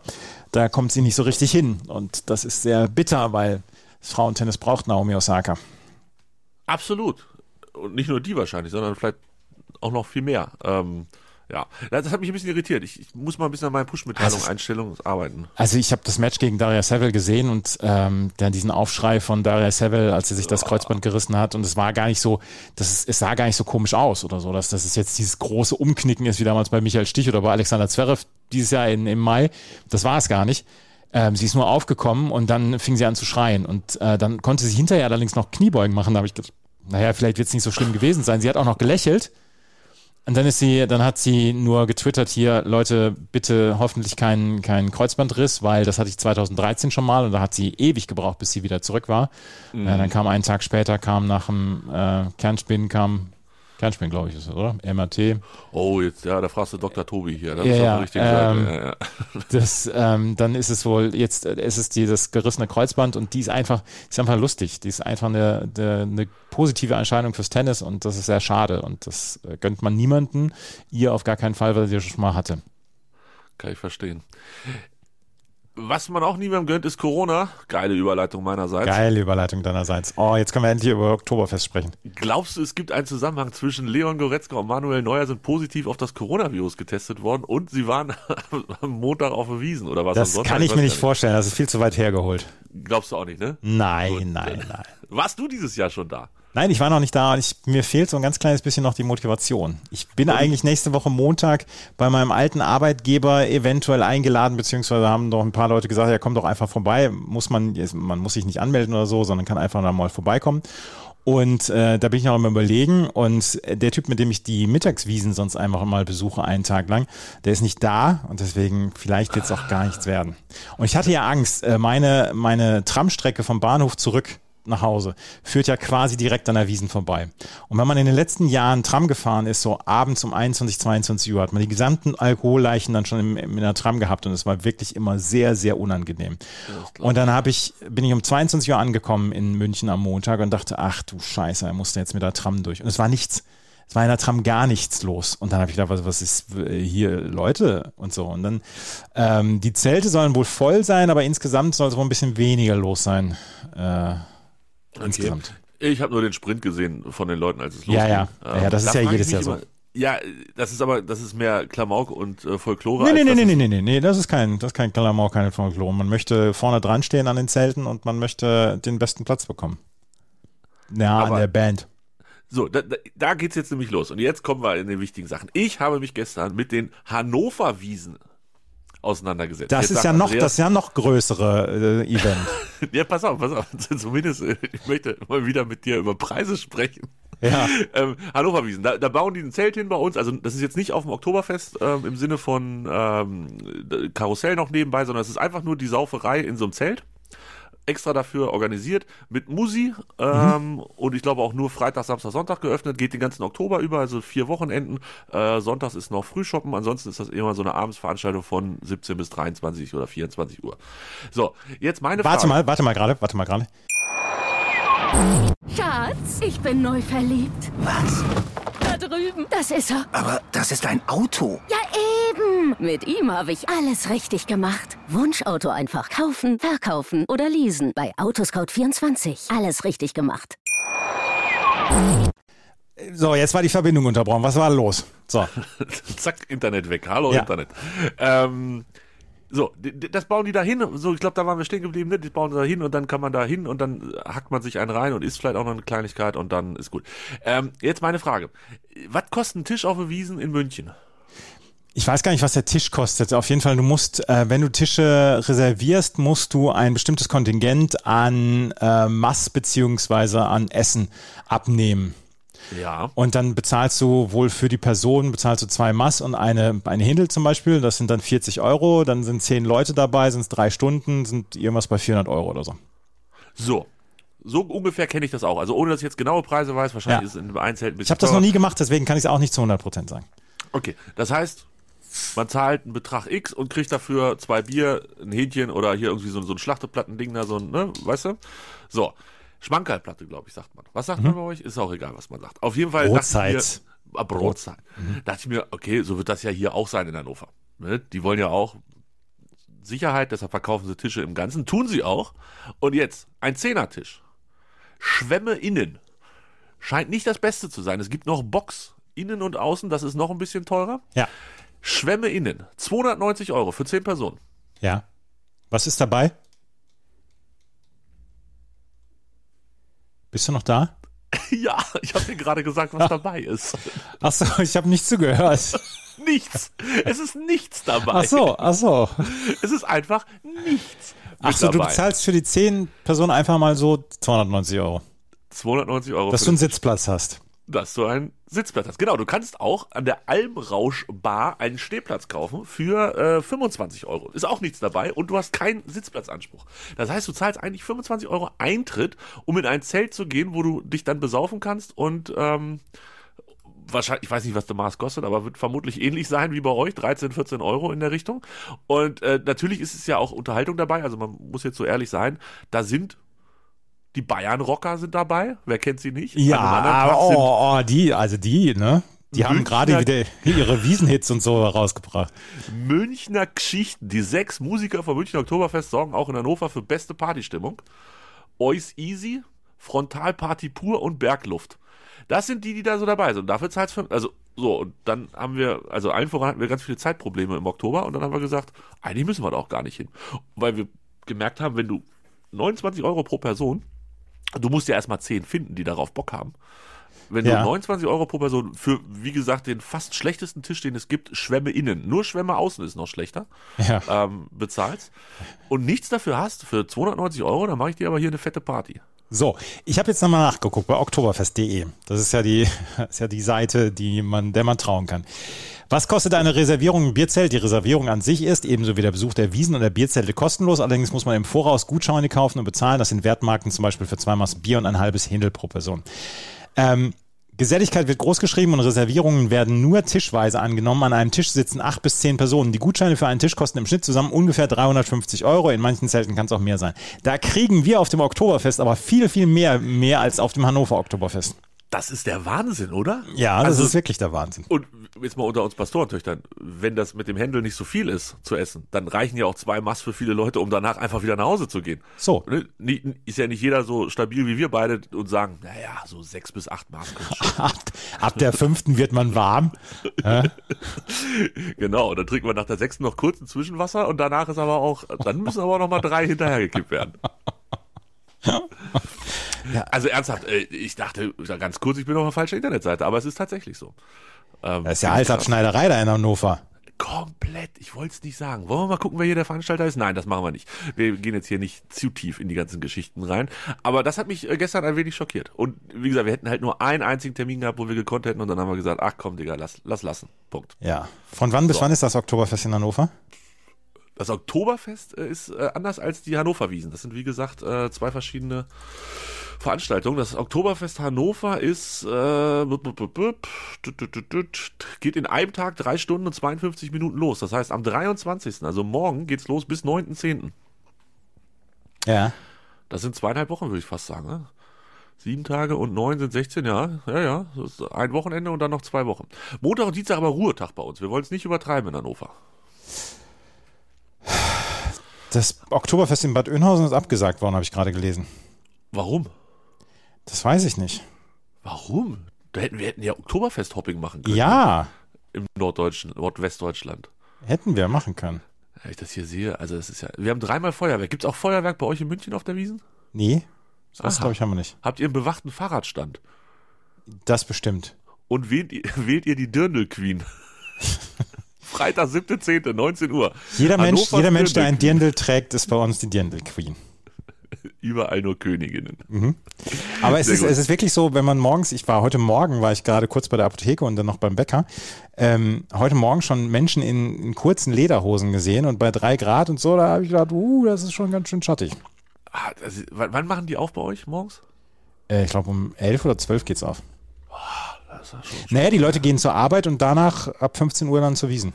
da kommt sie nicht so richtig hin. Und das ist sehr bitter, weil das Frauentennis braucht Naomi Osaka. Absolut. Und nicht nur die wahrscheinlich, sondern vielleicht auch noch viel mehr. Ähm, ja, das hat mich ein bisschen irritiert. Ich, ich muss mal ein bisschen an meinen Push-Mitteilung, Also Einstellungen arbeiten. Also ich habe das Match gegen Daria Seville gesehen und ähm, dann diesen Aufschrei von Daria Seville, als sie sich das Kreuzband gerissen hat und es war gar nicht so, das ist, es sah gar nicht so komisch aus oder so, dass das ist jetzt dieses große Umknicken ist, wie damals bei Michael Stich oder bei Alexander Zverev dieses Jahr in, im Mai. Das war es gar nicht. Ähm, sie ist nur aufgekommen und dann fing sie an zu schreien und äh, dann konnte sie hinterher allerdings noch Kniebeugen machen. Da habe ich gedacht, naja, vielleicht wird es nicht so schlimm gewesen sein. Sie hat auch noch gelächelt. Und dann ist sie, dann hat sie nur getwittert hier, Leute, bitte hoffentlich keinen keinen Kreuzbandriss, weil das hatte ich 2013 schon mal und da hat sie ewig gebraucht, bis sie wieder zurück war. Ja, dann kam einen Tag später, kam nach dem äh, Kernspin, kam Kernspin, glaube ich, ist es, oder? MRT. Oh, jetzt, ja, da fragst du Dr. Tobi hier. Das Ja, ja, der richtigen ähm, Seite. Ja, ja. Das, ähm, dann ist es wohl, jetzt äh, ist es dieses gerissene Kreuzband und die ist einfach, die ist einfach lustig. Die ist einfach eine, eine, eine positive Entscheidung fürs Tennis und das ist sehr schade und das äh, gönnt man niemanden. Ihr auf gar keinen Fall, weil sie das schon mal hatte. Kann ich verstehen. Was man auch niemandem gönnt, ist Corona. Geile Überleitung meinerseits. Geile Überleitung deinerseits. Oh, jetzt können wir endlich über Oktoberfest sprechen. Glaubst du, es gibt einen Zusammenhang zwischen Leon Goretzka und Manuel Neuer sind positiv auf das Coronavirus getestet worden und sie waren am Montag auf der Wiesen oder was? Das kann ich weiß mir gar nicht vorstellen. Das ist viel zu weit hergeholt. Glaubst du auch nicht, ne? Nein, nein, nein. Warst du dieses Jahr schon da? Nein, ich war noch nicht da und ich, mir fehlt so ein ganz kleines bisschen noch die Motivation. Ich bin eigentlich nächste Woche Montag bei meinem alten Arbeitgeber eventuell eingeladen, beziehungsweise haben doch ein paar Leute gesagt, ja, komm doch einfach vorbei. Muss man, man muss sich nicht anmelden oder so, sondern kann einfach mal vorbeikommen. Und äh, da bin ich noch am überlegen. Und der Typ, mit dem ich die Mittagswiesen sonst einfach mal besuche, einen Tag lang, der ist nicht da und deswegen vielleicht jetzt auch gar nichts werden. Und ich hatte ja Angst, äh, meine, meine Tramstrecke vom Bahnhof zurück nach Hause, führt ja quasi direkt an der Wiesen vorbei. Und wenn man in den letzten Jahren Tram gefahren ist, so abends um 21, 22 Uhr, hat man die gesamten Alkoholleichen dann schon in, in der Tram gehabt und es war wirklich immer sehr, sehr unangenehm. Und dann habe ich, bin ich um 22 Uhr angekommen in München am Montag und dachte, ach du Scheiße, er musste jetzt mit der Tram durch. Und es war nichts. Es war in der Tram gar nichts los. Und dann habe ich gedacht, was, was ist hier Leute und so. Und dann, ähm, die Zelte sollen wohl voll sein, aber insgesamt soll es wohl ein bisschen weniger los sein. Äh, Okay. insgesamt. Ich habe nur den Sprint gesehen von den Leuten, als es losging. Ja, ja. Ja, ja, das da ist ja jedes Jahr so. Ja, das ist aber, das ist mehr Klamauk und äh, Folklore. Nee, nee, nee, nee, nee, nee, nee, nee, das ist kein, das ist kein Klamauk, keine Folklore. Man möchte vorne dran stehen an den Zelten und man möchte den besten Platz bekommen. Ja, an Aber- der Band. So, da, da, da geht's jetzt nämlich los. Und jetzt kommen wir in den wichtigen Sachen. Ich habe mich gestern mit den Hannover Wiesen auseinandergesetzt. Das Jetzt ist ja noch, Andreas- das ist ja noch größere äh, Event. Ja, pass auf, pass auf. Zumindest, äh, ich möchte mal wieder mit dir über Preise sprechen. Ja. Ähm, Hannover Wiesen, da, da bauen die ein Zelt hin bei uns. Also das ist jetzt nicht auf dem Oktoberfest ähm, im Sinne von ähm, Karussell noch nebenbei, sondern es ist einfach nur die Sauferei in so einem Zelt. Extra dafür organisiert mit Musi ähm, und ich glaube auch nur Freitag, Samstag, Sonntag geöffnet, geht den ganzen Oktober über, also vier Wochenenden. Äh, Sonntags ist noch Frühshoppen, ansonsten ist das immer so eine Abendsveranstaltung von 17 bis 23 oder 24 Uhr. So, jetzt meine Warte Frage. mal, warte mal gerade, warte mal gerade. Schatz, ich bin neu verliebt. Was? Drüben. Das ist er. Aber das ist ein Auto. Ja, eben. Mit ihm habe ich alles richtig gemacht. Wunschauto einfach kaufen, verkaufen oder leasen. Bei Autoscout24. Alles richtig gemacht. So, jetzt war die Verbindung unterbrochen. Was war los? So. Zack, Internet weg. Hallo Ja. Internet. Ähm, so, das bauen die da hin. So, ich glaube, da waren wir stehen geblieben. Ne? Die bauen da hin und dann kann man da hin und dann hackt man sich einen rein und isst vielleicht auch noch eine Kleinigkeit und dann ist gut. Ähm, jetzt meine Frage. Was kostet ein Tisch auf der Wiesen in München? Ich weiß gar nicht, was der Tisch kostet. Auf jeden Fall, du musst, äh, wenn du Tische reservierst, musst du ein bestimmtes Kontingent an äh, Mass beziehungsweise an Essen abnehmen. Ja. Und dann bezahlst du wohl für die Person, bezahlst du zwei Mass und eine, eine Hindel zum Beispiel. Das sind dann 40 Euro. Dann sind zehn Leute dabei, sind es drei Stunden, sind irgendwas bei 400 Euro oder so. So. So ungefähr kenne ich das auch. Also ohne dass ich jetzt genaue Preise weiß, wahrscheinlich Ja. ist es in einem Zelt ein bisschen Ich habe das noch nie gemacht, deswegen kann ich es auch nicht zu 100 Prozent sagen. Okay, das heißt, man zahlt einen Betrag X und kriegt dafür zwei Bier, ein Hähnchen oder hier irgendwie so, so ein Schlachteplattending da, so ein, ne, weißt du? So. Schmankerlplatte, glaube ich, sagt man. Was sagt man bei euch? Ist auch egal, was man sagt. Auf jeden Fall. Brotzeit. Dachte ich mir, ah, Brotzeit. Dachte ich mir, okay, so wird das ja hier auch sein in Hannover. Ne? Die wollen ja auch Sicherheit, deshalb verkaufen sie Tische im Ganzen. Tun sie auch. Und jetzt, ein Zehnertisch. Schwämme innen. Scheint nicht das Beste zu sein. Es gibt noch Box innen und außen, das ist noch ein bisschen teurer. Ja. Schwämme innen. 290 Euro für 10 Personen. Ja. Was ist dabei? Bist du noch da? Ja, ich habe dir gerade gesagt, was dabei ist. Ach so, ich habe nicht zugehört. Nichts. Es ist nichts dabei. Ach so, ach so. Es ist einfach nichts. Ach mit so, du bezahlst für die 10 Personen einfach mal so 290 Euro. 290 Euro. Dass du einen Sitzplatz hast. Dass du einen Sitzplatz hast. Genau, du kannst auch an der Almrausch Bar einen Stehplatz kaufen für äh, 25 Euro. Ist auch nichts dabei und du hast keinen Sitzplatzanspruch. Das heißt, du zahlst eigentlich 25 Euro Eintritt, um in ein Zelt zu gehen, wo du dich dann besaufen kannst und ähm, wahrscheinlich, ich weiß nicht, was der Maß kostet, aber wird vermutlich ähnlich sein wie bei euch, 13, 14 Euro in der Richtung. Und äh, natürlich ist es ja auch Unterhaltung dabei, also man muss jetzt so ehrlich sein, da sind die Bayern-Rocker sind dabei, wer kennt sie nicht? Ja, aber sind- oh, oh, die, also die, ne? Die haben Münchner- gerade wieder ihre Wiesenhits und so rausgebracht. Münchner Geschichten. Die sechs Musiker vom Münchner Oktoberfest sorgen auch in Hannover für beste Partystimmung. Ois Easy, Frontalparty pur und Bergluft. Das sind die, die da so dabei sind. Dafür zahlt's für, also so, und dann haben wir, also allen voran hatten wir ganz viele Zeitprobleme im Oktober und dann haben wir gesagt, eigentlich müssen wir da auch gar nicht hin. Weil wir gemerkt haben, wenn du 29 Euro pro Person Du musst ja erstmal 10 finden, die darauf Bock haben. Wenn Ja. du 29 Euro pro Person für, wie gesagt, den fast schlechtesten Tisch, den es gibt, Schwämme innen, nur Schwämme außen ist noch schlechter, Ja. ähm, bezahlst und nichts dafür hast, für 290 Euro, dann mache ich dir aber hier eine fette Party. So, ich habe jetzt nochmal nachgeguckt bei oktoberfest.de. Das ist ja die, ist ja die Seite, die man, der man trauen kann. Was kostet eine Reservierung im Bierzelt? Die Reservierung an sich ist ebenso wie der Besuch der Wiesen und der Bierzelte kostenlos. Allerdings muss man im Voraus Gutscheine kaufen und bezahlen. Das sind Wertmarken zum Beispiel für zwei Maß Bier und ein halbes Hindel pro Person. Ähm, Geselligkeit wird groß geschrieben und Reservierungen werden nur tischweise angenommen. An einem Tisch sitzen acht bis zehn Personen. Die Gutscheine für einen Tisch kosten im Schnitt zusammen ungefähr 350 Euro. In manchen Zelten kann es auch mehr sein. Da kriegen wir auf dem Oktoberfest aber viel, viel mehr, mehr als auf dem Hannover Oktoberfest. Das ist der Wahnsinn, oder? Ja, das Also- ist wirklich der Wahnsinn. Und jetzt mal unter uns Pastorentöchtern, wenn das mit dem Händel nicht so viel ist zu essen, dann reichen ja auch zwei Mass für viele Leute, um danach einfach wieder nach Hause zu gehen. So. Ne? Ist ja nicht jeder so stabil wie wir beide und sagen, naja, so sechs bis acht Maß. Ab, ab der fünften wird man warm. genau, dann trinken wir nach der sechsten noch kurz ein Zwischenwasser und danach ist aber auch, dann müssen aber noch mal drei hinterhergekippt werden. Also ernsthaft, äh, ich dachte ganz kurz, ich bin auf einer falschen Internetseite, aber es ist tatsächlich so. Ähm, Das ist ja Alltagsschneiderei da in Hannover. Komplett. Ich wollte es nicht sagen. Wollen wir mal gucken, wer hier der Veranstalter ist? Nein, das machen wir nicht. Wir gehen jetzt hier nicht zu tief in die ganzen Geschichten rein. Aber das hat mich äh, gestern ein wenig schockiert. Und wie gesagt, wir hätten halt nur einen einzigen Termin gehabt, wo wir gekonnt hätten. Und dann haben wir gesagt, ach komm, Digga, lass, lass lassen. Punkt. Ja. Von wann bis So. wann ist das Oktoberfest in Hannover? Das Oktoberfest äh, ist äh, anders als die Hannover-Wiesen. Das sind, wie gesagt, äh, zwei verschiedene Veranstaltungen. Das Oktoberfest Hannover ist, äh, geht in einem Tag drei Stunden und 52 Minuten los. Das heißt, am 23., also morgen, geht's los bis 9.10. Ja. Das sind zweieinhalb Wochen, würde ich fast sagen. Ne? Sieben Tage und neun sind 16, ja. Ja, ja. Das ist ein Wochenende und dann noch zwei Wochen. Montag und Dienstag aber Ruhetag bei uns. Wir wollen es nicht übertreiben in Hannover. Das Oktoberfest in Bad Oeynhausen ist abgesagt worden, habe ich gerade gelesen. Warum? Das weiß ich nicht. Warum? Da hätten, wir hätten ja Oktoberfest-Hopping machen können. Ja, Im norddeutschen, Nordwestdeutschland. hätten wir machen können. Wenn ich das hier sehe, also das ist ja. Wir haben dreimal Feuerwerk. Gibt es auch Feuerwerk bei euch in München auf der Wiesen? Nee, das glaube ich haben wir nicht. Habt ihr einen bewachten Fahrradstand? Das bestimmt. Und wählt ihr, wählt ihr die Dirndl Queen? Freitag, 7.10., 19 Uhr. Jeder Mensch, jeder Mensch, der ein Dirndl trägt, ist bei uns die Dirndl Queen. Queen. Überall nur Königinnen. Aber es ist, es ist wirklich so, wenn man morgens, ich war heute Morgen, war ich gerade kurz bei der Apotheke und dann noch beim Bäcker, ähm, heute Morgen schon Menschen in, in kurzen Lederhosen gesehen und bei drei Grad und so, da habe ich gedacht, uh, das ist schon ganz schön schattig. Ah, also, wann, machen die auf bei euch morgens? Äh, ich glaube, um elf oder zwölf geht's auf. Ist schon Naja, die Leute gehen zur Arbeit und danach ab 15 Uhr dann zur Wiesen.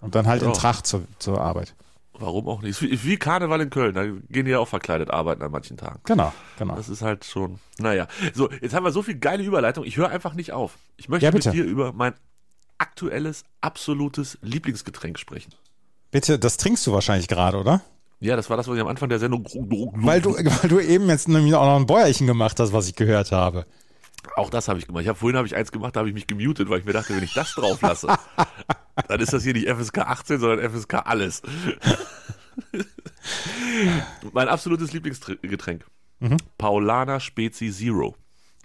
Und dann halt in Ja. Tracht zur, zur Arbeit. Warum auch nicht? Wie, Karneval in Köln, da gehen die ja auch verkleidet arbeiten an manchen Tagen. Genau, genau. Das ist halt schon, naja. So, jetzt haben wir so viel geile Überleitung, ich höre einfach nicht auf. Ich möchte Ja, mit dir über mein aktuelles, absolutes Lieblingsgetränk sprechen. Bitte, das trinkst du wahrscheinlich gerade, oder? Ja, das war das, was ich am Anfang der Sendung. Weil du, weil du eben jetzt nämlich auch noch ein Bäuerchen gemacht hast, was ich gehört habe. Auch das habe ich gemacht. Ich habe vorhin habe ich eins gemacht, da habe ich mich gemutet, weil ich mir dachte, wenn ich das drauf lasse, dann ist das hier nicht FSK 18, sondern FSK alles. mein absolutes Lieblingsgetränk. Mhm. Paulaner Spezi Zero.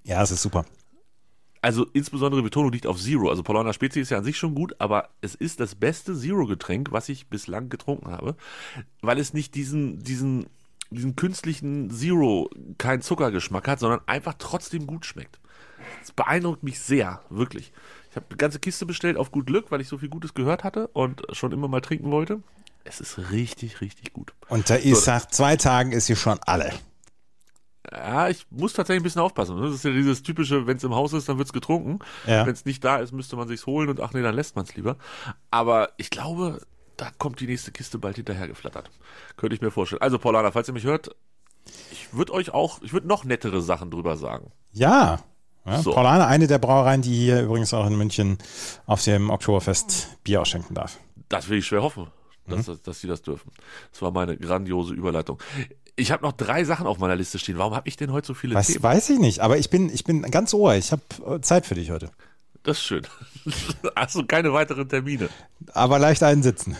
Ja, es ist super. Also insbesondere Betonung liegt auf Zero. Also Paulaner Spezi ist ja an sich schon gut, aber es ist das beste Zero-Getränk, was ich bislang getrunken habe, weil es nicht diesen, diesen, diesen künstlichen Zero, kein Zuckergeschmack hat, sondern einfach trotzdem gut schmeckt. Es beeindruckt mich sehr, wirklich. Ich habe eine ganze Kiste bestellt auf gut Glück, weil ich so viel Gutes gehört hatte und schon immer mal trinken wollte. Es ist richtig, richtig gut. Und da ist nach zwei Tagen ist sie schon alle. Ja, ich muss tatsächlich ein bisschen aufpassen. ne? Das ist ja dieses typische, wenn es im Haus ist, dann wird's getrunken. Ja. Wenn es nicht da ist, müsste man sich's holen und ach nee, dann lässt man es lieber. Aber ich glaube, da kommt die nächste Kiste bald hinterher geflattert. Könnte ich mir vorstellen. Also Paulana, falls ihr mich hört, ich würde euch auch, ich würde noch nettere Sachen drüber sagen. Ja. Ja So. Paulane, eine der Brauereien, die hier übrigens auch in München auf dem Oktoberfest Bier ausschenken darf. Das will ich schwer hoffen, dass, Mhm. dass sie das dürfen. Das war meine grandiose Überleitung. Ich habe noch drei Sachen auf meiner Liste stehen. Warum habe ich denn heute so viele Was Themen? weiß ich nicht, aber ich bin, ich bin ganz ohr. Ich habe Zeit für dich heute. Das ist schön. Hast du keine weiteren Termine? Aber leicht einsitzen.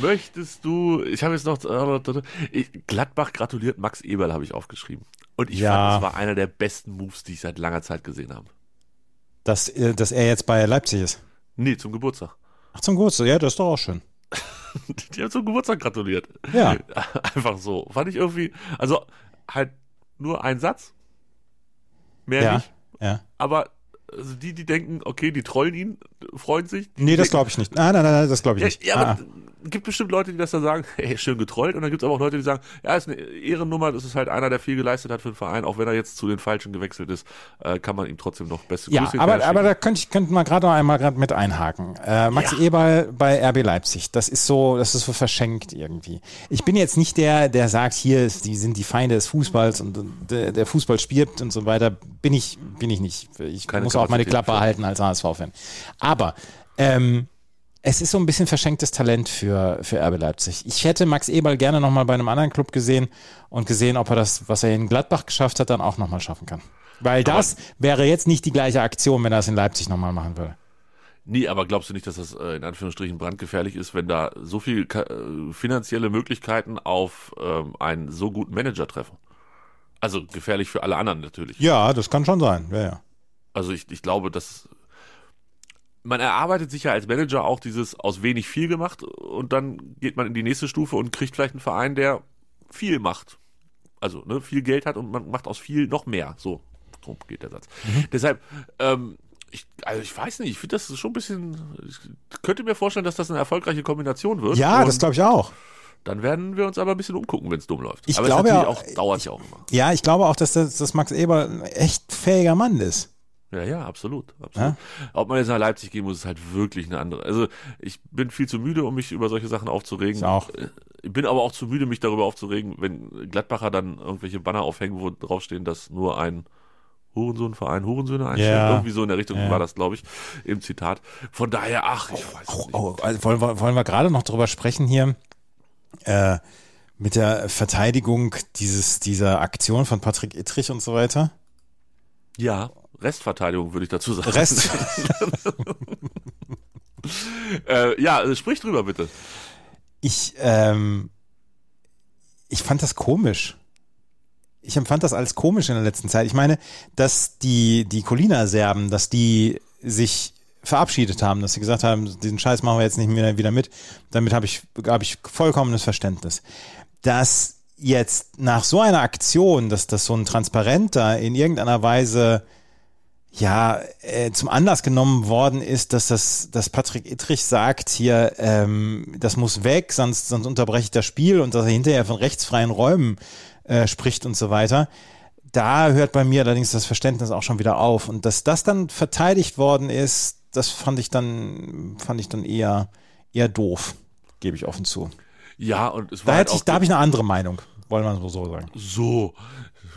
Möchtest du, ich habe jetzt noch, ich, Gladbach gratuliert Max Eberl, habe ich aufgeschrieben. Und ich Ja. fand, das war einer der besten Moves, die ich seit langer Zeit gesehen habe. Dass, äh, dass er jetzt bei Leipzig ist. Nee, zum Geburtstag. Ach, zum Geburtstag. Ja, das ist doch auch schön. Die haben zum Geburtstag gratuliert. Ja. Einfach so. Fand ich irgendwie, also halt nur ein Satz. Mehr Ja. nicht. Ja. Aber also die, die denken, okay, die trollen ihn, freuen sich. Nee, das glaube ich nicht. Nein, nein, nein, das glaube ich Ja, nicht. ja Ah, aber gibt bestimmt Leute, die das dann sagen, hey, schön getrollt. Und dann gibt es aber auch Leute, die sagen, ja, ist eine Ehrennummer, das ist halt einer, der viel geleistet hat für den Verein, auch wenn er jetzt zu den Falschen gewechselt ist, äh, kann man ihm trotzdem noch beste Ja, Grüße aber, aber da könnte ich könnte mal gerade noch einmal gerade mit einhaken. Äh, Max Ja. Eberl bei RB Leipzig, das ist so, das ist so verschenkt irgendwie. Ich bin jetzt nicht der, der sagt, hier die sind die Feinde des Fußballs und, und der, der Fußball stirbt und so weiter. Bin ich, bin ich nicht. Ich Keine muss auch meine Kapazität Klappe für. halten als HSV-Fan. Aber ähm, es ist so ein bisschen verschenktes Talent für, für RB Leipzig. Ich hätte Max Eberl gerne nochmal bei einem anderen Club gesehen und gesehen, ob er das, was er in Gladbach geschafft hat, dann auch nochmal schaffen kann. Weil das wäre jetzt nicht die gleiche Aktion, wenn er es in Leipzig nochmal machen würde. Nee, aber glaubst du nicht, dass das äh, in Anführungsstrichen brandgefährlich ist, wenn da so viel äh, finanzielle Möglichkeiten auf ähm, einen so guten Manager treffen? Also gefährlich für alle anderen natürlich. Ja, das kann schon sein. Ja, ja. Also ich, ich glaube, dass man erarbeitet sich ja als Manager auch dieses aus wenig viel gemacht und dann geht man in die nächste Stufe und kriegt vielleicht einen Verein, der viel macht. Also ne, viel Geld hat und man macht aus viel noch mehr. So, so geht der Satz. Deshalb, ähm, ich, also ich weiß nicht, ich finde das schon ein bisschen, ich könnte mir vorstellen, dass das eine erfolgreiche Kombination wird. Ja, das glaube ich auch. Dann werden wir uns aber ein bisschen umgucken, wenn es dumm läuft. Ich aber glaube ja- auch, dauert ja auch immer. Ja, ich glaube auch, dass, das, dass Max Eberl ein echt fähiger Mann ist. Ja, ja, absolut. absolut. Ob man jetzt nach Leipzig gehen muss, ist halt wirklich eine andere. Also ich bin viel zu müde, um mich über solche Sachen aufzuregen. Ich auch. Äh, Ich bin aber auch zu müde, mich darüber aufzuregen, wenn Gladbacher dann irgendwelche Banner aufhängen, wo draufstehen, dass nur ein Hurensohnverein Hurensöhne einstellt. Ja. Irgendwie so in der Richtung Ja. war das, glaube ich, im Zitat. Von daher, ach, ich weiß es nicht. Oh, also wollen, wir, wollen wir gerade noch drüber sprechen hier äh, mit der Verteidigung dieses, dieser Aktion von Patrick Ittrich und so weiter? Ja, Restverteidigung würde ich dazu sagen. Rest. äh, ja, äh, sprich drüber bitte. Ich, ähm, ich fand das komisch. Ich empfand das als komisch in der letzten Zeit. Ich meine, dass die, die Colina-Serben, dass die sich verabschiedet haben, dass sie gesagt haben, diesen Scheiß machen wir jetzt nicht mehr wieder mit. Damit habe ich, habe ich vollkommenes Verständnis. Dass jetzt nach so einer Aktion, dass das so ein Transparenter in irgendeiner Weise ja, äh, zum Anlass genommen worden ist, dass das, dass Patrick Ittrich sagt hier, ähm, das muss weg, sonst, sonst unterbreche ich das Spiel und dass er hinterher von rechtsfreien Räumen äh, spricht und so weiter. Da hört bei mir allerdings das Verständnis auch schon wieder auf. Und dass das dann verteidigt worden ist, das fand ich dann, fand ich dann eher, eher doof, gebe ich offen zu. Ja, und es Da, war halt hätte ich, auch da habe ich eine andere Meinung, wollen wir so sagen. So,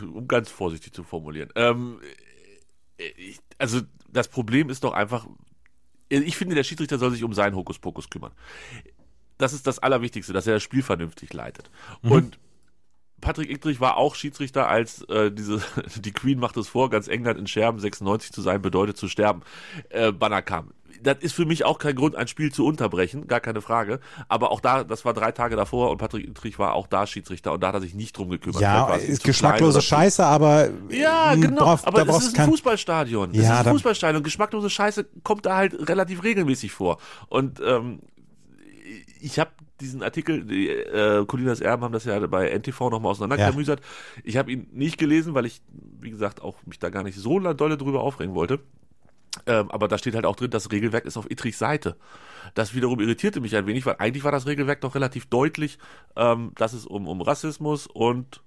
um ganz vorsichtig zu formulieren. Ähm, ich, also das Problem ist doch einfach, ich finde, der Schiedsrichter soll sich um seinen Hokuspokus kümmern. Das ist das Allerwichtigste, dass er das Spiel vernünftig leitet. Und Patrick Ittrich war auch Schiedsrichter, als äh, diese die Queen macht es vor, ganz England in Scherben 96 zu sein bedeutet zu sterben. Äh, Banner kam. Das ist für mich auch kein Grund, ein Spiel zu unterbrechen, gar keine Frage. Aber auch da, das war drei Tage davor und Patrick Ittrich war auch da Schiedsrichter und da hat er sich nicht drum gekümmert. Ja, es ist geschmacklose Scheiße, aber ja, mh, genau. brauch- aber da das brauchst ist ein Fußballstadion. Das Ja, ist da- ein Fußballstadion. Geschmacklose Scheiße kommt da halt relativ regelmäßig vor. Und ähm, ich habe diesen Artikel, die äh, Colinas Erben haben das ja bei NTV nochmal auseinanderklamüsert. Ich habe ihn nicht gelesen, weil ich, wie gesagt, auch mich da gar nicht so dolle drüber aufregen wollte. Ähm, aber da steht halt auch drin, das Regelwerk ist auf Ittrichs Seite. Das wiederum irritierte mich ein wenig, weil eigentlich war das Regelwerk doch relativ deutlich, ähm, dass es um, um Rassismus und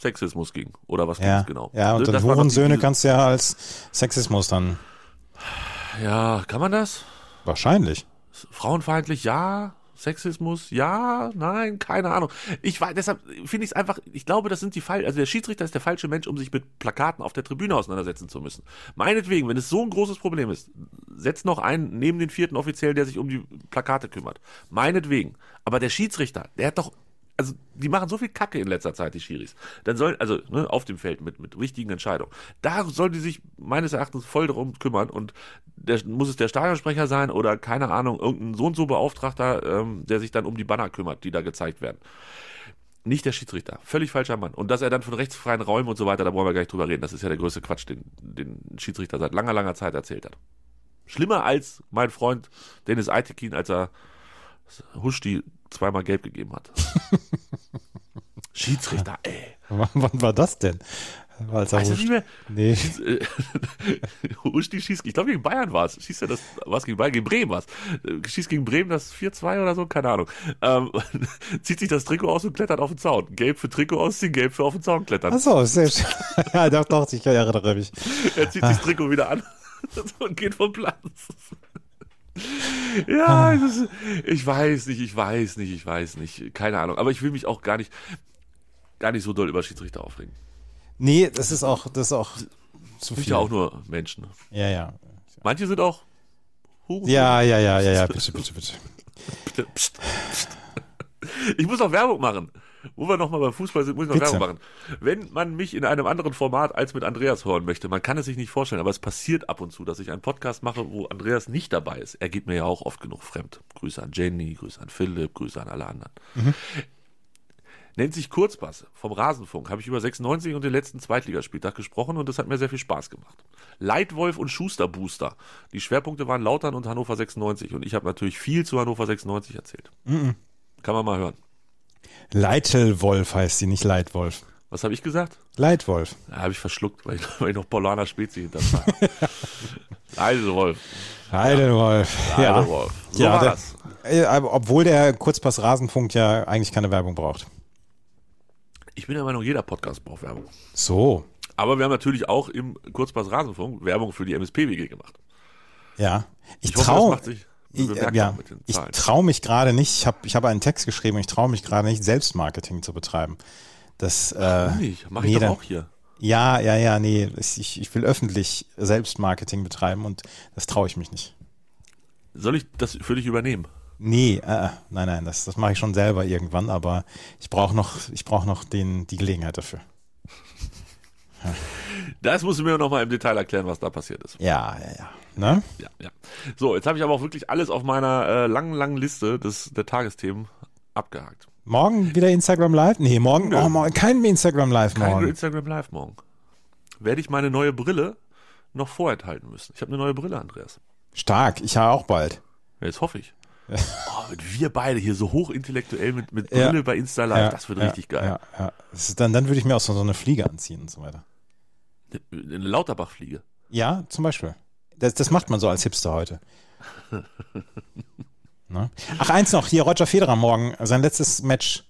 Sexismus ging. Oder was ging Ja, es genau? ja und dann Hurensöhne kannst du ja als Sexismus dann Ja, kann man das? wahrscheinlich. Frauenfeindlich, ja. Sexismus, ja, nein, keine Ahnung. Ich weiß, deshalb finde ich es einfach, ich glaube, das sind die Fall, also der Schiedsrichter ist der falsche Mensch, um sich mit Plakaten auf der Tribüne auseinandersetzen zu müssen. Meinetwegen, wenn es so ein großes Problem ist, setzt noch einen neben den vierten Offiziell, der sich um die Plakate kümmert. Meinetwegen. Aber der Schiedsrichter, der hat doch also die machen so viel Kacke in letzter Zeit, die Schiris. Dann sollen, also ne, auf dem Feld mit, mit richtigen Entscheidungen. Da sollen die sich meines Erachtens voll darum kümmern und der, muss es der Stadionsprecher sein oder keine Ahnung, irgendein so und so Beauftragter, ähm, der sich dann um die Banner kümmert, die da gezeigt werden. Nicht der Schiedsrichter. Völlig falscher Mann. Und dass er dann von rechtsfreien Räumen und so weiter, da brauchen wir gar nicht drüber reden. Das ist ja der größte Quatsch, den, den Schiedsrichter seit langer, langer Zeit erzählt hat. Schlimmer als mein Freund Dennis Eitekin, als er Huschti zweimal gelb gegeben hat. Schiedsrichter, ey. Wann, wann war das denn? Als er Husch- nicht mehr? Nee. Huschti schießt, ich glaube gegen Bayern war es. Schießt er das, was gegen Bayern? Gegen Bremen war es. Schießt gegen Bremen das 4-2 oder so? Keine Ahnung. Ähm, zieht sich das Trikot aus und klettert auf den Zaun. Gelb für Trikot ausziehen, gelb für auf den Zaun klettern. Achso, sehr schön. ja, doch, doch, ich erinnere mich. Er zieht sich das Trikot wieder an und geht vom Platz. Ja, das ist, ich weiß nicht, ich weiß nicht, ich weiß nicht. Keine Ahnung. Aber ich will mich auch gar nicht, gar nicht so doll über Schiedsrichter aufregen. Nee, das ist auch, das ist auch zu Sind viel. ja auch nur Menschen. ja, ja. Manche sind auch Huren. Ja, ja, ja, ja, ja, bitte, bitte, bitte. Bitte, pst, pst. Ich muss noch Werbung machen. Wo wir nochmal beim Fußball sind, muss ich noch Bitte. Werbung machen. Wenn man mich in einem anderen Format als mit Andreas hören möchte, man kann es sich nicht vorstellen, aber es passiert ab und zu, dass ich einen Podcast mache, wo Andreas nicht dabei ist. Er geht mir ja auch oft genug fremd. Grüße an Jenny, Grüße an Philipp, Grüße an alle anderen. Nennt sich Kurzpass vom Rasenfunk. Habe ich über 96 und den letzten Zweitligaspieltag gesprochen und das hat mir sehr viel Spaß gemacht. Leitwolf und Schuster Booster. Die Schwerpunkte waren Lautern und Hannover 96 und ich habe natürlich viel zu Hannover 96 erzählt. Kann man mal hören. Leitelwolf heißt sie, nicht Leitwolf. Was habe ich gesagt? Leitwolf. Da habe ich verschluckt, weil ich, weil ich noch Paulaner Spezi hinter war. also Wolf. Leitelwolf. Ja. Also Wolf. So ja, war der, das. äh, obwohl der Kurzpass Rasenfunk ja eigentlich keine Werbung braucht. Ich bin der Meinung, jeder Podcast braucht Werbung. So. Aber wir haben natürlich auch im Kurzpass Rasenfunk Werbung für die MSP-WG gemacht. Ja. Ich, Ich traue ich, äh, ja, ich traue mich gerade nicht. Ich habe ich hab einen Text geschrieben ich traue mich gerade nicht, Selbstmarketing zu betreiben. Das, äh, Nicht, mach ich nee, doch auch hier. Ja, ja, ja, nee. Ich, ich will öffentlich Selbstmarketing betreiben und das traue ich mich nicht. Soll ich das für dich übernehmen? Nee, äh, nein, nein, das, das mache ich schon selber irgendwann, aber ich brauche noch, ich brauche noch den, die Gelegenheit dafür. Das musst du mir noch mal im Detail erklären, was da passiert ist. Ja, ja, ja. Ne? Ja, ja. So, jetzt habe ich aber auch wirklich alles auf meiner äh, langen, langen Liste des, der Tagesthemen abgehakt. Morgen wieder Instagram Live? Nee, morgen, oh, morgen kein Instagram Live Kein morgen. Instagram Live morgen. Werde ich meine neue Brille noch vorenthalten müssen. Ich habe eine neue Brille, Andreas. Stark, ich habe auch bald. Ja, jetzt hoffe ich. Oh, wir beide hier so hochintellektuell mit, mit Ja. Brille bei Insta Live, das wird ja, richtig geil. Ja, ja. Dann, dann würde ich mir auch so, so eine Fliege anziehen und so weiter. Eine Lauterbach-Fliege. Ja, zum Beispiel. Das, das macht man so als Hipster heute. ne? Ach, eins noch, hier Roger Federer morgen, sein letztes Match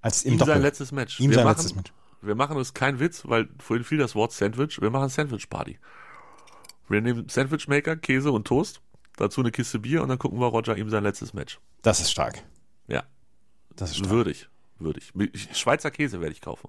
als im Ihm Doppel. sein letztes Match. Ihm wir sein machen, letztes Match. Wir machen es kein Witz, weil vorhin fiel das Wort Sandwich. Wir machen Sandwich-Party. Wir nehmen Sandwich-Maker, Käse und Toast, dazu eine Kiste Bier und dann gucken wir Roger ihm sein letztes Match. Das ist stark. Ja, Das ist stark. würdig. Würdig. Schweizer Käse werde ich kaufen.